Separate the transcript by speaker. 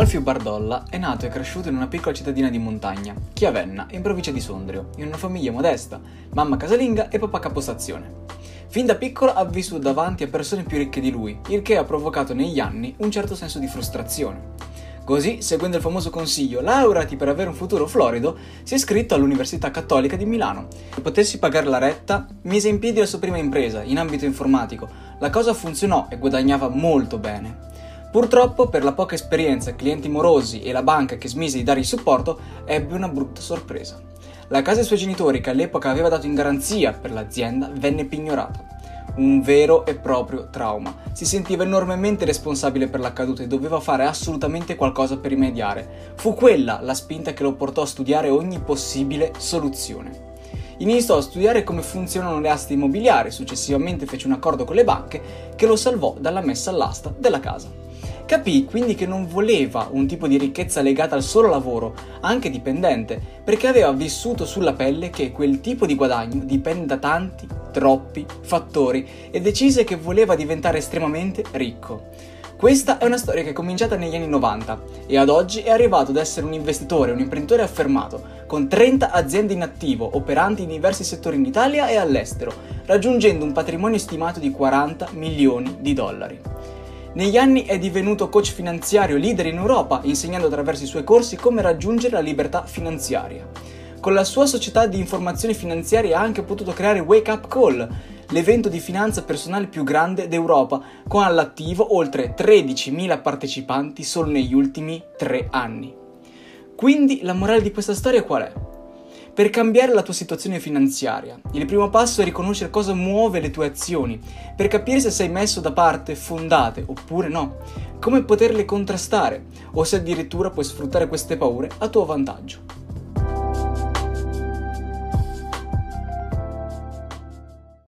Speaker 1: Alfio Bardolla è nato e cresciuto in una piccola cittadina di montagna, Chiavenna, in provincia di Sondrio, in una famiglia modesta, mamma casalinga e papà capostazione. Fin da piccolo ha vissuto davanti a persone più ricche di lui, il che ha provocato negli anni un certo senso di frustrazione. Così, seguendo il famoso consiglio laureati per avere un futuro florido, si è iscritto all'Università Cattolica di Milano. Per potersi pagare la retta, mise in piedi la sua prima impresa in ambito informatico. La cosa funzionò e guadagnava molto bene. Purtroppo, per la poca esperienza, clienti morosi e la banca che smise di dargli supporto, ebbe una brutta sorpresa. La casa dei suoi genitori, che all'epoca aveva dato in garanzia per l'azienda, venne pignorata. Un vero e proprio trauma. Si sentiva enormemente responsabile per l'accaduto e doveva fare assolutamente qualcosa per rimediare. Fu quella la spinta che lo portò a studiare ogni possibile soluzione. Iniziò a studiare come funzionano le aste immobiliari, successivamente fece un accordo con le banche che lo salvò dalla messa all'asta della casa. Capì quindi che non voleva un tipo di ricchezza legata al solo lavoro, anche dipendente, perché aveva vissuto sulla pelle che quel tipo di guadagno dipende da tanti, troppi fattori e decise che voleva diventare estremamente ricco. Questa è una storia che è cominciata negli anni 90 e ad oggi è arrivato ad essere un investitore, un imprenditore affermato, con 30 aziende in attivo, operanti in diversi settori in Italia e all'estero, raggiungendo un patrimonio stimato di 40 milioni di dollari. Negli anni è divenuto coach finanziario leader in Europa, insegnando attraverso i suoi corsi come raggiungere la libertà finanziaria. Con la sua società di informazioni finanziarie ha anche potuto creare Wake Up Call, l'evento di finanza personale più grande d'Europa, con all'attivo oltre 13.000 partecipanti solo negli ultimi tre anni. Quindi la morale di questa storia qual è? Per cambiare la tua situazione finanziaria, il primo passo è riconoscere cosa muove le tue azioni, per capire se sei messo da parte fondate oppure no, come poterle contrastare o se addirittura puoi sfruttare queste paure a tuo vantaggio.